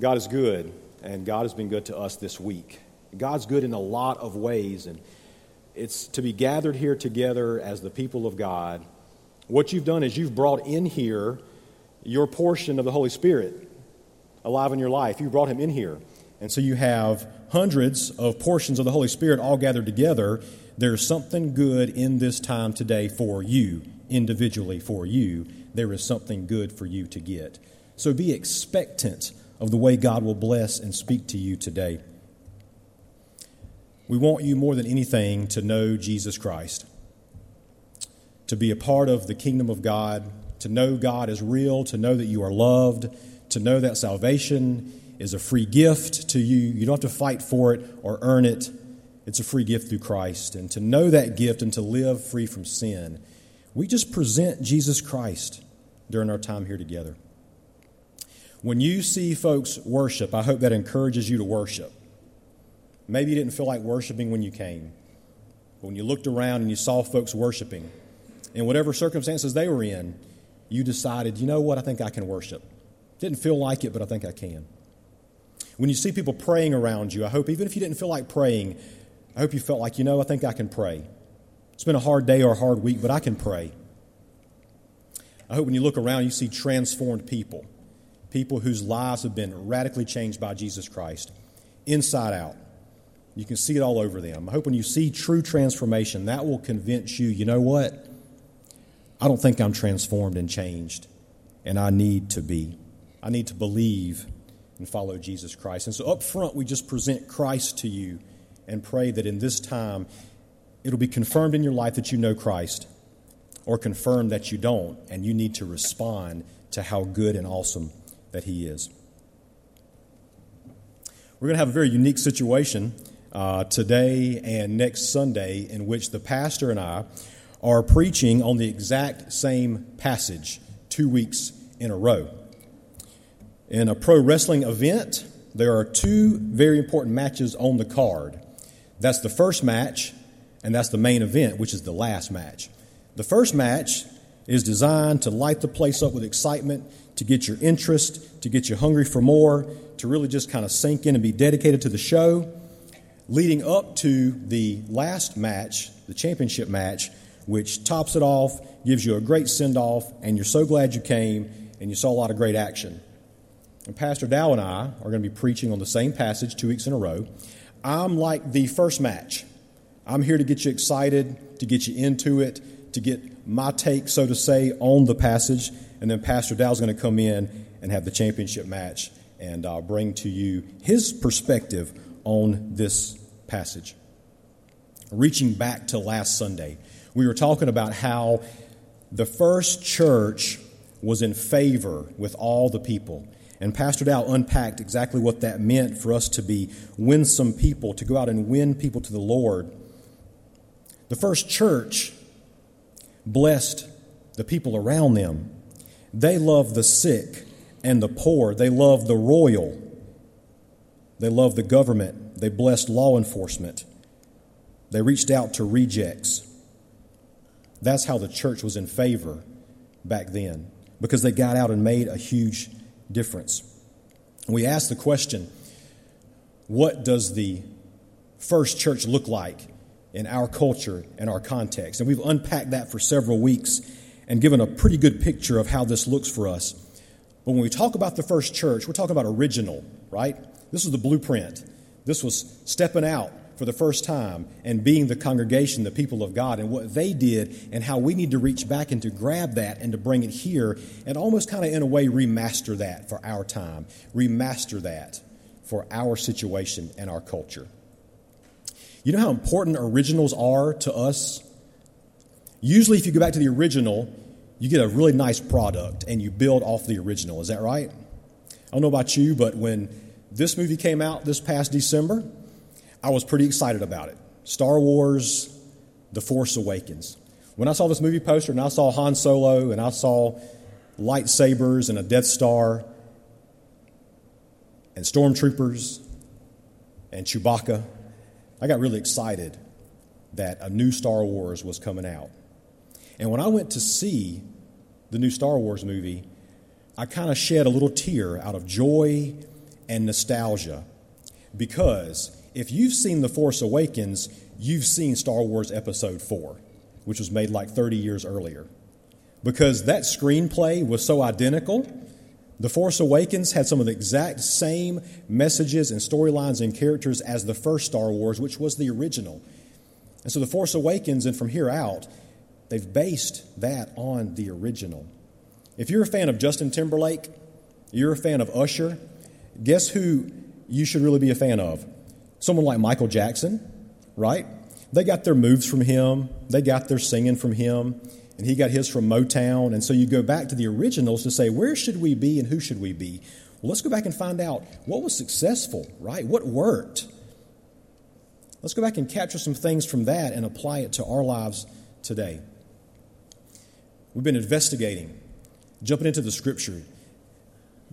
God is good, and God has been good to us this week. God's good in a lot of ways, and it's to be gathered here together as the people of God. What you've done is you've brought in here your portion of the Holy Spirit alive in your life. You brought him in here. And so you have hundreds of portions of the Holy Spirit all gathered together. There's something good in this time today for you, individually for you. There is something good for you to get. So be expectant of the way God will bless and speak to you today. We want you more than anything to know Jesus Christ, to be a part of the kingdom of God, to know God is real, to know that you are loved, to know that salvation is a free gift to you. You don't have to fight for it or earn it. It's a free gift through Christ. And to know that gift and to live free from sin, we just present Jesus Christ during our time here together. When you see folks worship, I hope that encourages you to worship. Maybe you didn't feel like worshiping when you came, but when you looked around and you saw folks worshiping, in whatever circumstances they were in, you decided, you know what, I think I can worship. Didn't feel like it, but I think I can. When you see people praying around you, I hope, even if you didn't feel like praying, I hope you felt like, you know, I think I can pray. It's been a hard day or a hard week, but I can pray. I hope when you look around, you see transformed people people whose lives have been radically changed by Jesus Christ, inside out. You can see it all over them. I hope when you see true transformation, that will convince you you know what? I don't think I'm transformed and changed, and I need to be. I need to believe and follow Jesus Christ. And so up front, we just present Christ to you and pray that in this time, it'll be confirmed in your life that you know Christ, or confirmed that you don't, and you need to respond to how good and awesome that He is. We're going to have a very unique situation uh, today and next Sunday in which the pastor and I are preaching on the exact same passage two weeks in a row. In a pro wrestling event, there are two very important matches on the card. That's the first match, and that's the main event, which is the last match. The first match is designed to light the place up with excitement to get your interest, to get you hungry for more, to really just kind of sink in and be dedicated to the show. Leading up to the last match, the championship match, which tops it off, gives you a great send off, and you're so glad you came and you saw a lot of great action. And Pastor Dow and I are going to be preaching on the same passage two weeks in a row. I'm like the first match. I'm here to get you excited, to get you into it, to get my take, so to say, on the passage and then Pastor Dow's going to come in and have the championship match and uh, bring to you his perspective on this passage. Reaching back to last Sunday, we were talking about how the first church was in favor with all the people. And Pastor Dow unpacked exactly what that meant for us to be winsome people, to go out and win people to the Lord. The first church blessed the people around them. They love the sick and the poor. They love the royal. They love the government. They blessed law enforcement. They reached out to rejects. That's how the church was in favor back then because they got out and made a huge difference. We asked the question what does the first church look like in our culture and our context? And we've unpacked that for several weeks and given a pretty good picture of how this looks for us. But when we talk about the first church, we're talking about original, right? This was the blueprint. This was stepping out for the first time and being the congregation, the people of God, and what they did, and how we need to reach back and to grab that and to bring it here and almost kind of, in a way, remaster that for our time, remaster that for our situation and our culture. You know how important originals are to us Usually, if you go back to the original, you get a really nice product and you build off the original. Is that right? I don't know about you, but when this movie came out this past December, I was pretty excited about it. Star Wars The Force Awakens. When I saw this movie poster and I saw Han Solo and I saw lightsabers and a Death Star and stormtroopers and Chewbacca, I got really excited that a new Star Wars was coming out. And when I went to see the new Star Wars movie, I kind of shed a little tear out of joy and nostalgia. Because if you've seen The Force Awakens, you've seen Star Wars Episode 4, which was made like 30 years earlier. Because that screenplay was so identical. The Force Awakens had some of the exact same messages and storylines and characters as the first Star Wars, which was the original. And so The Force Awakens, and from here out, they've based that on the original. If you're a fan of Justin Timberlake, you're a fan of Usher, guess who you should really be a fan of? Someone like Michael Jackson, right? They got their moves from him, they got their singing from him, and he got his from Motown. And so you go back to the originals to say, where should we be and who should we be? Well, let's go back and find out what was successful, right? What worked? Let's go back and capture some things from that and apply it to our lives today. We've been investigating, jumping into the scripture,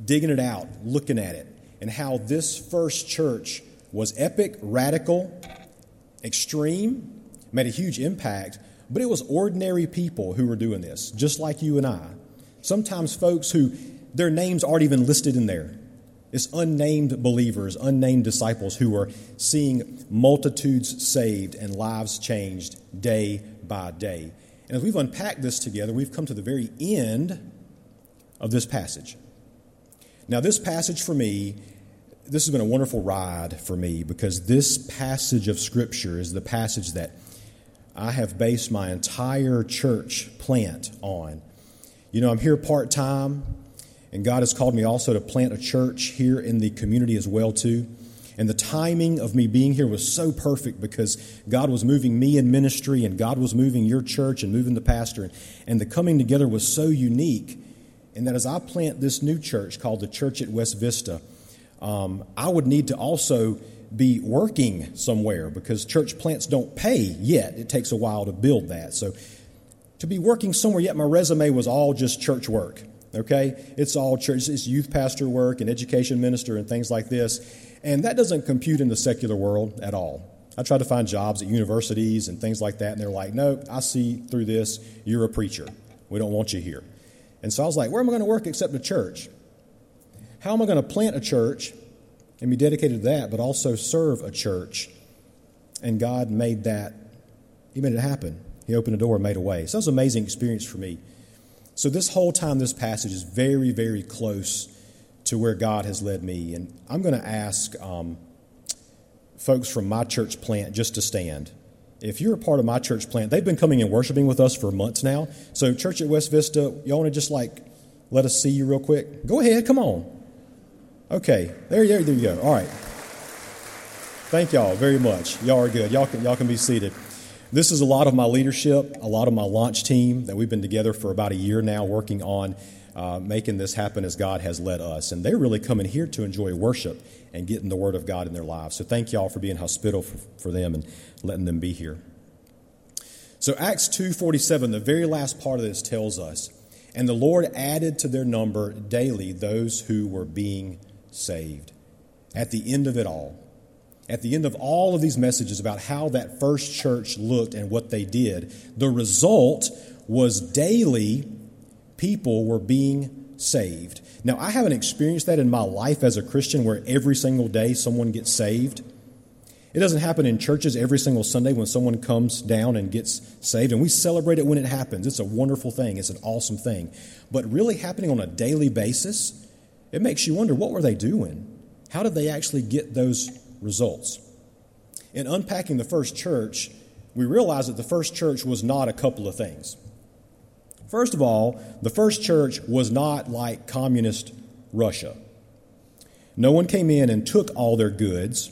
digging it out, looking at it, and how this first church was epic, radical, extreme, made a huge impact, but it was ordinary people who were doing this, just like you and I. Sometimes folks who their names aren't even listed in there. It's unnamed believers, unnamed disciples who are seeing multitudes saved and lives changed day by day. And as we've unpacked this together, we've come to the very end of this passage. Now, this passage for me, this has been a wonderful ride for me because this passage of Scripture is the passage that I have based my entire church plant on. You know, I'm here part time, and God has called me also to plant a church here in the community as well too. And the timing of me being here was so perfect because God was moving me in ministry and God was moving your church and moving the pastor. And, the coming together was so unique. And that as I plant this new church called the Church at West Vista, um, I would need to also be working somewhere because church plants don't pay yet. It takes a while to build that. So to be working somewhere yet, my resume was all just church work. Okay? It's all church, it's youth pastor work and education minister and things like this. And that doesn't compute in the secular world at all. I tried to find jobs at universities and things like that, and they're like, no, I see through this, you're a preacher. We don't want you here. And so I was like, where am I going to work except a church? How am I going to plant a church and be dedicated to that, but also serve a church? And God made that, He made it happen. He opened a door and made a way. So that was an amazing experience for me. So this whole time, this passage is very, very close to where God has led me. And I'm going to ask um, folks from my church plant just to stand. If you're a part of my church plant, they've been coming and worshiping with us for months now. So, Church at West Vista, y'all want to just like let us see you real quick? Go ahead, come on. Okay, there, there, there you go. All right. Thank y'all very much. Y'all are good. Y'all can, y'all can be seated. This is a lot of my leadership, a lot of my launch team that we've been together for about a year now working on uh, making this happen as God has led us. And they're really coming here to enjoy worship and getting the Word of God in their lives. So thank y'all for being hospitable for, for them and letting them be here. So Acts 2:47, the very last part of this tells us, and the Lord added to their number daily those who were being saved. At the end of it all, at the end of all of these messages about how that first church looked and what they did, the result was daily people were being saved. Now, I haven't experienced that in my life as a Christian where every single day someone gets saved. It doesn't happen in churches every single Sunday when someone comes down and gets saved, and we celebrate it when it happens. It's a wonderful thing, it's an awesome thing. But really happening on a daily basis, it makes you wonder what were they doing? How did they actually get those results? In unpacking the first church, we realize that the first church was not a couple of things. First of all, the first church was not like communist Russia. No one came in and took all their goods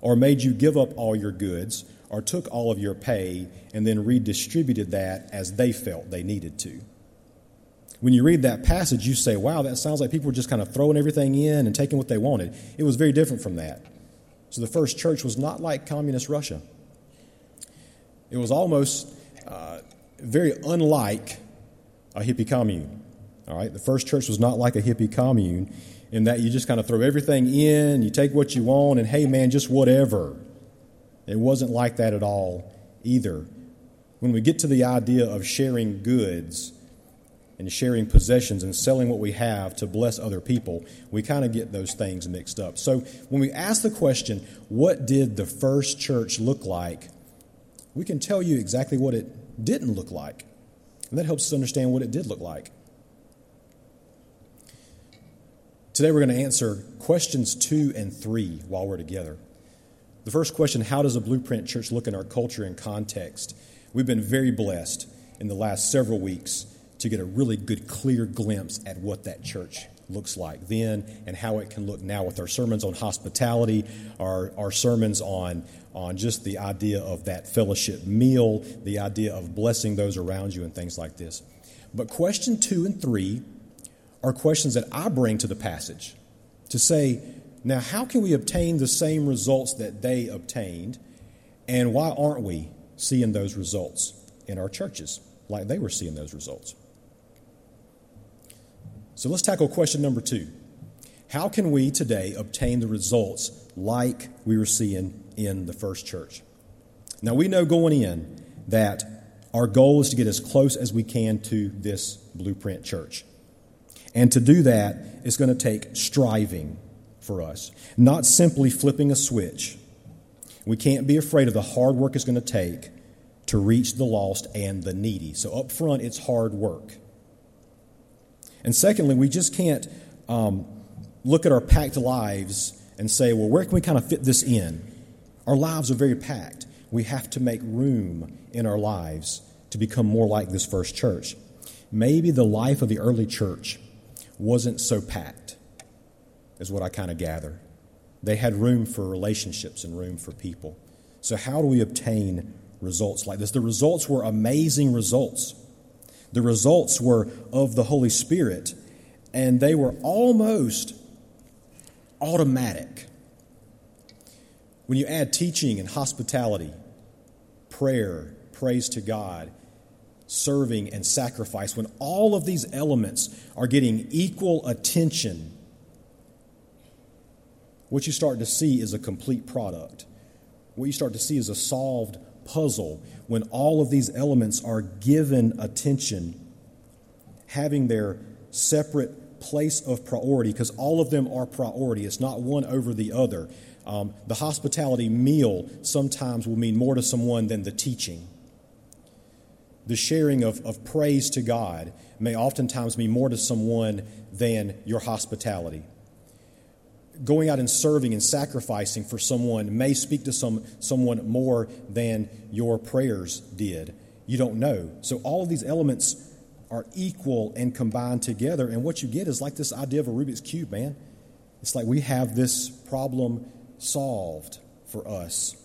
or made you give up all your goods or took all of your pay and then redistributed that as they felt they needed to. When you read that passage, you say, wow, that sounds like people were just kind of throwing everything in and taking what they wanted. It was very different from that. So the first church was not like communist Russia. It was almost uh, very unlike a hippie commune. All right, the first church was not like a hippie commune in that you just kind of throw everything in, you take what you want, and hey, man, just whatever. It wasn't like that at all either. When we get to the idea of sharing goods, and sharing possessions and selling what we have to bless other people, we kind of get those things mixed up. So when we ask the question, what did the first church look like? We can tell you exactly what it didn't look like. And that helps us understand what it did look like. Today we're going to answer questions two and three while we're together. The first question How does a blueprint church look in our culture and context? We've been very blessed in the last several weeks to get a really good, clear glimpse at what that church looks like then and how it can look now with our sermons on hospitality, our, our sermons on, on just the idea of that fellowship meal, the idea of blessing those around you, and things like this. But question two and three are questions that I bring to the passage to say, now, how can we obtain the same results that they obtained, and why aren't we seeing those results in our churches like they were seeing those results? So let's tackle question number two. How can we today obtain the results like we were seeing in the first church? Now, we know going in that our goal is to get as close as we can to this blueprint church. And to do that, it's going to take striving for us, not simply flipping a switch. We can't be afraid of the hard work it's going to take to reach the lost and the needy. So, up front, it's hard work. And secondly, we just can't um, look at our packed lives and say, well, where can we kind of fit this in? Our lives are very packed. We have to make room in our lives to become more like this first church. Maybe the life of the early church wasn't so packed, is what I kind of gather. They had room for relationships and room for people. So, how do we obtain results like this? The results were amazing results. The results were of the Holy Spirit, and they were almost automatic. When you add teaching and hospitality, prayer, praise to God, serving, and sacrifice, when all of these elements are getting equal attention, what you start to see is a complete product. What you start to see is a solved puzzle when all of these elements are given attention, having their separate place of priority, because all of them are priority. It's not one over the other. Um, the hospitality meal sometimes will mean more to someone than the teaching. The sharing of, of praise to God may oftentimes mean more to someone than your hospitality going out and serving and sacrificing for someone may speak to some, someone more than your prayers did. You don't know. So all of these elements are equal and combined together. And what you get is like this idea of a Rubik's Cube, man. It's like we have this problem solved for us.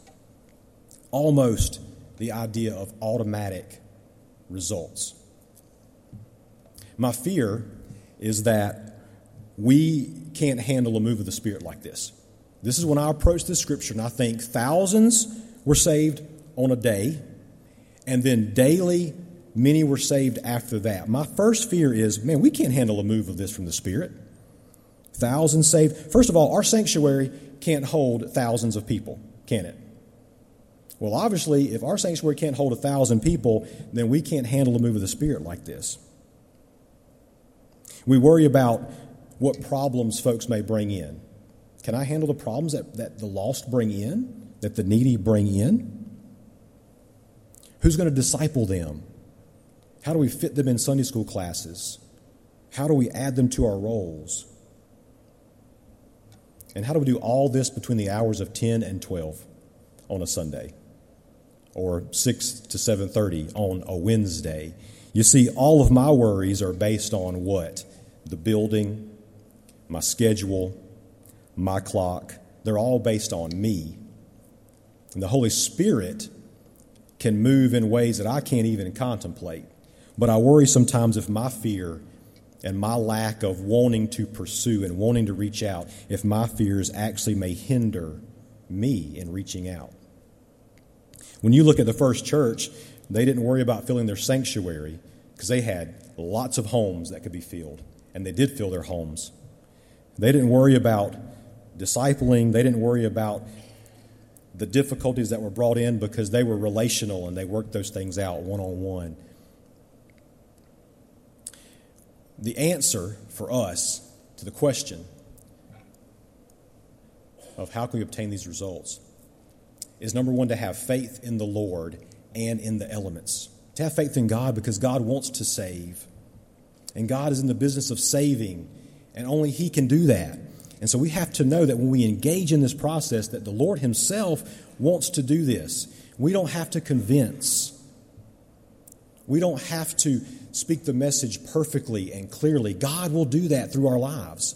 Almost the idea of automatic results. My fear is that we can't handle a move of the Spirit like this. This is when I approach this scripture and I think thousands were saved on a day, and then daily, many were saved after that. My first fear is man, we can't handle a move of this from the Spirit. Thousands saved. First of all, our sanctuary can't hold thousands of people, can it? Well, obviously, if our sanctuary can't hold a thousand people, then we can't handle a move of the Spirit like this. We worry about what problems folks may bring in. Can I handle the problems that, that the lost bring in, that the needy bring in? Who's going to disciple them? How do we fit them in Sunday school classes? How do we add them to our rolls? And how do we do all this between the hours of 10 and 12 on a Sunday or 6 to 7:30 on a Wednesday? You see all of my worries are based on what? The building, my schedule, my clock, they're all based on me. And the Holy Spirit can move in ways that I can't even contemplate. But I worry sometimes if my fear and my lack of wanting to pursue and wanting to reach out, if my fears actually may hinder me in reaching out. When you look at the first church, they didn't worry about filling their sanctuary because they had lots of homes that could be filled, and they did fill their homes. They didn't worry about discipling, they didn't worry about the difficulties that were brought in because they were relational and they worked those things out one on one. the answer for us to the question of how can we obtain these results is number one, to have faith in the Lord and in the elements. To have faith in God because God wants to save. And God is in the business of saving, and only He can do that. And so we have to know that when we engage in this process, that the Lord Himself wants to do this. We don't have to convince. We don't have to speak the message perfectly and clearly. God will do that through our lives.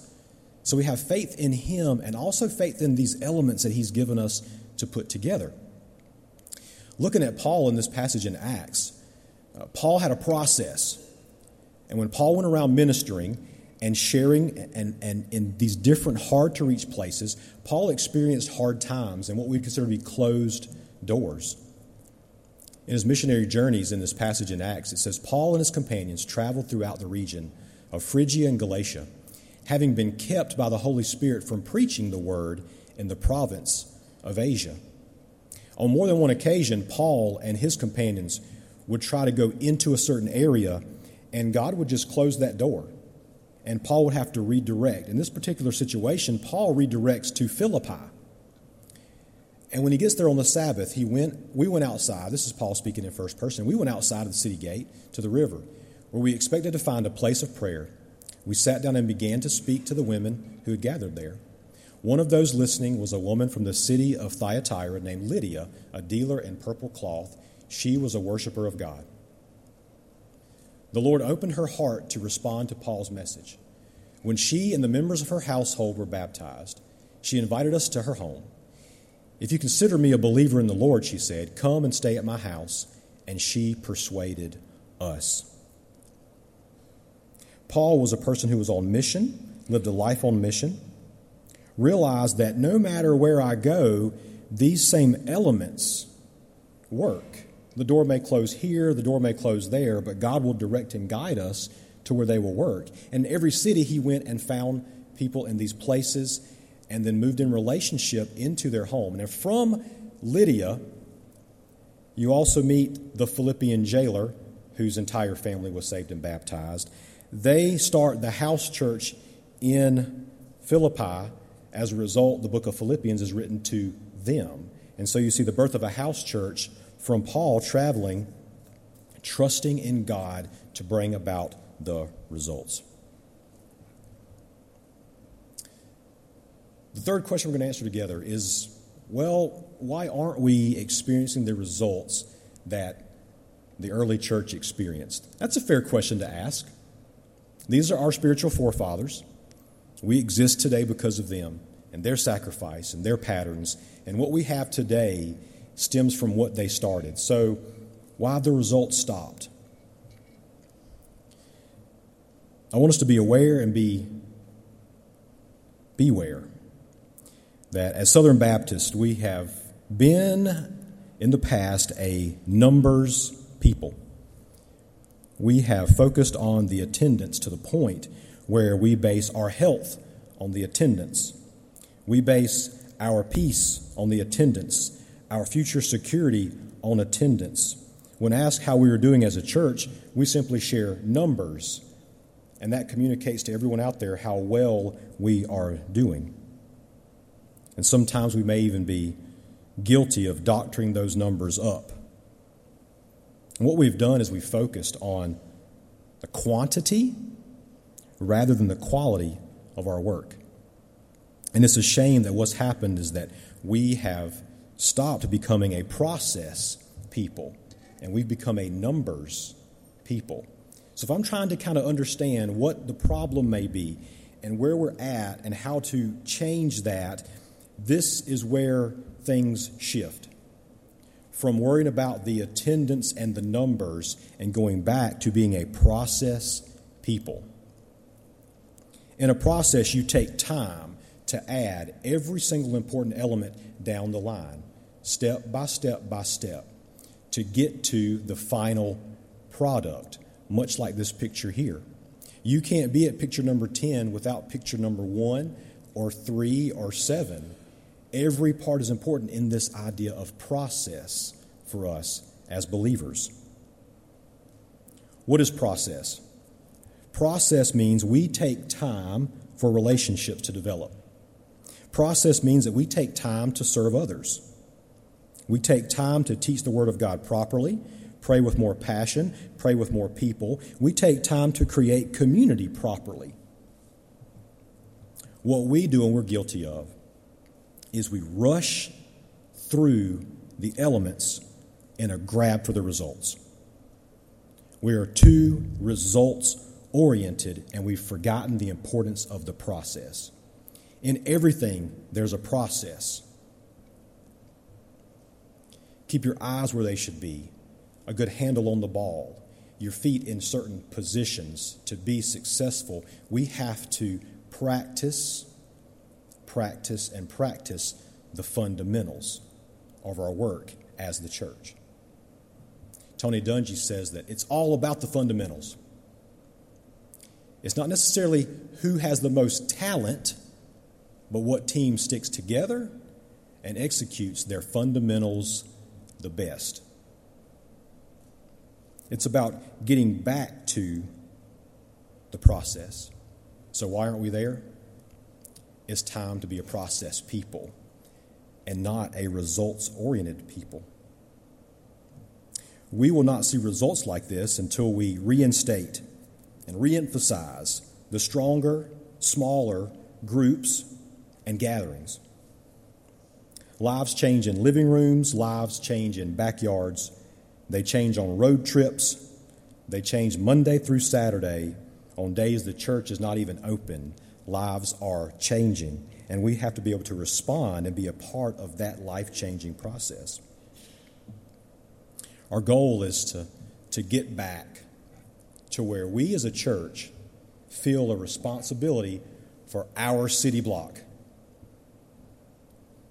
So we have faith in Him and also faith in these elements that He's given us to put together. Looking at Paul in this passage in Acts, uh, Paul had a process. And when Paul went around ministering and sharing and, and in these different hard to reach places, Paul experienced hard times and what we consider to be closed doors. In his missionary journeys in this passage in Acts, it says Paul and his companions traveled throughout the region of Phrygia and Galatia having been kept by the Holy Spirit from preaching the word in the province of Asia. On more than one occasion, Paul and his companions would try to go into a certain area, and God would just close that door. And Paul would have to redirect. In this particular situation, Paul redirects to Philippi. And when he gets there on the Sabbath, he went, we went outside. This is Paul speaking in first person. We went outside of the city gate to the river, where we expected to find a place of prayer we sat down and began to speak to the women who had gathered there. One of those listening was a woman from the city of Thyatira named Lydia, a dealer in purple cloth. She was a worshiper of God. The Lord opened her heart to respond to Paul's message. When she and the members of her household were baptized, she invited us to her home. If you consider me a believer in the Lord, she said, come and stay at my house. And she persuaded us. Paul was a person who was on mission, lived a life on mission, realized that no matter where I go, these same elements work. The door may close here, the door may close there, but God will direct and guide us to where they will work. And every city he went and found people in these places and then moved in relationship into their home. And from Lydia, you also meet the Philippian jailer whose entire family was saved and baptized. They start the house church in Philippi. As a result, the book of Philippians is written to them. And so you see the birth of a house church from Paul traveling, trusting in God to bring about the results. The third question we're going to answer together is well, why aren't we experiencing the results that the early church experienced? That's a fair question to ask. These are our spiritual forefathers. We exist today because of them and their sacrifice and their patterns. And what we have today stems from what they started. So, why the results stopped? I want us to be aware and be beware that as Southern Baptists, we have been in the past a numbers people we have focused on the attendance to the point where we base our health on the attendance. We base our peace on the attendance, our future security on attendance. When asked how we are doing as a church, we simply share numbers, and that communicates to everyone out there how well we are doing. And sometimes we may even be guilty of doctoring those numbers up and what we've done is we've focused on the quantity rather than the quality of our work. And it's a shame that what's happened is that we have stopped becoming a process people and we've become a numbers people. So if I'm trying to kind of understand what the problem may be and where we're at and how to change that, this is where things shift from worrying about the attendance and the numbers and going back to being a process people. In a process, you take time to add every single important element down the line, step by step by step, to get to the final product, much like this picture here. You can't be at picture number 10 without picture number 1 or 3 or 7 Every part is important in this idea of process for us as believers. What is process? Process means we take time for relationships to develop. Process means that we take time to serve others. We take time to teach the Word of God properly, pray with more passion, pray with more people. We take time to create community properly. What we do, and we're guilty of, is we rush through the elements in a grab for the results. We are too results oriented and we've forgotten the importance of the process. In everything, there's a process. Keep your eyes where they should be, a good handle on the ball, your feet in certain positions to be successful. We have to practice, practice, and practice the fundamentals of our work as the church. Tony Dungy says that it's all about the fundamentals. It's not necessarily who has the most talent, but what team sticks together and executes their fundamentals the best. It's about getting back to the process. So, why aren't we there? It's time to be a process people and not a results oriented people. We will not see results like this until we reinstate and reemphasize the stronger, smaller groups and gatherings. Lives change in living rooms, lives change in backyards, they change on road trips, they change Monday through Saturday on days the church is not even open. Lives are changing, and we have to be able to respond and be a part of that life changing process. Our goal is to, to get back to where we as a church feel a responsibility for our city block.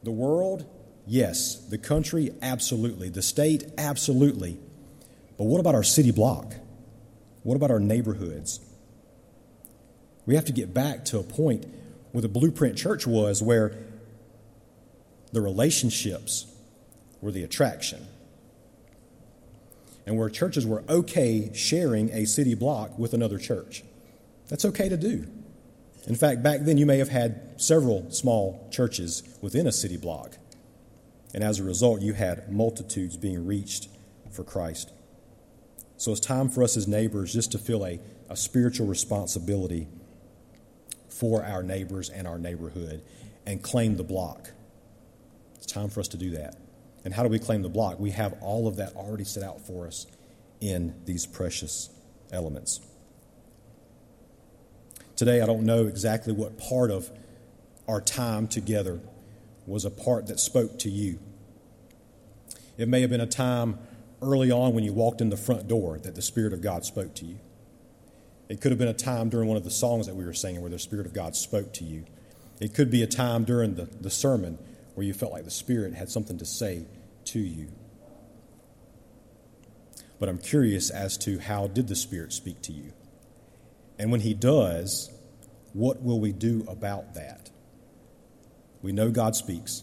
The world, yes. The country, absolutely. The state, absolutely. But what about our city block? What about our neighborhoods? We have to get back to a point where the blueprint church was, where the relationships were the attraction and where churches were okay sharing a city block with another church. That's okay to do. In fact, back then you may have had several small churches within a city block. And as a result, you had multitudes being reached for Christ. So it's time for us as neighbors just to feel a, a spiritual responsibility for our neighbors and our neighborhood and claim the block. It's time for us to do that. And how do we claim the block? We have all of that already set out for us in these precious elements. Today, I don't know exactly what part of our time together was a part that spoke to you. It may have been a time early on when you walked in the front door that the Spirit of God spoke to you. It could have been a time during one of the songs that we were singing where the Spirit of God spoke to you. It could be a time during the, the sermon where you felt like the Spirit had something to say to you. But I'm curious as to how did the Spirit speak to you? And when He does, what will we do about that? We know God speaks.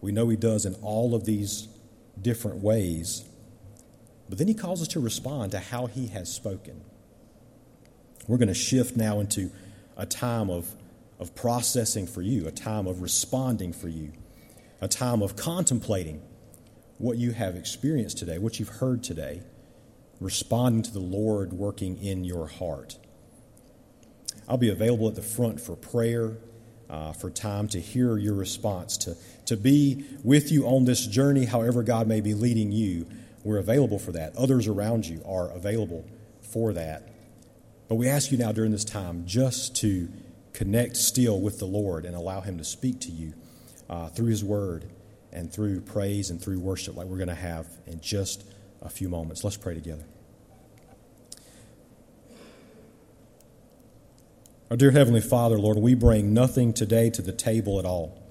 We know He does in all of these different ways. But then He calls us to respond to how He has spoken. We're going to shift now into a time of, of processing for you, a time of responding for you, a time of contemplating what you have experienced today, what you've heard today, responding to the Lord working in your heart. I'll be available at the front for prayer, uh, for time to hear your response, to, to be with you on this journey, however God may be leading you. We're available for that. Others around you are available for that. But we ask you now during this time just to connect still with the Lord and allow Him to speak to you uh, through His Word and through praise and through worship, like we're going to have in just a few moments. Let's pray together. Our dear Heavenly Father, Lord, we bring nothing today to the table at all.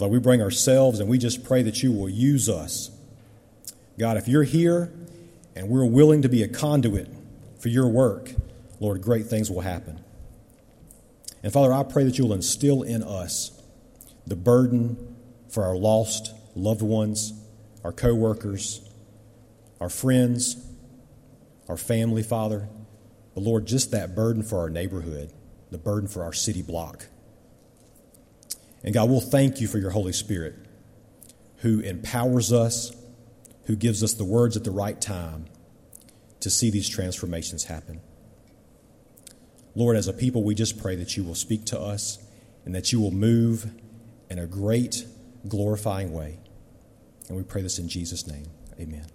Lord, we bring ourselves and we just pray that you will use us. God, if you're here and we're willing to be a conduit for your work, Lord, great things will happen. And Father, I pray that you'll instill in us the burden for our lost loved ones, our coworkers, our friends, our family, Father. But Lord, just that burden for our neighborhood, the burden for our city block. And God, we'll thank you for your Holy Spirit who empowers us, who gives us the words at the right time to see these transformations happen. Lord, as a people, we just pray that you will speak to us and that you will move in a great, glorifying way. And we pray this in Jesus' name. Amen.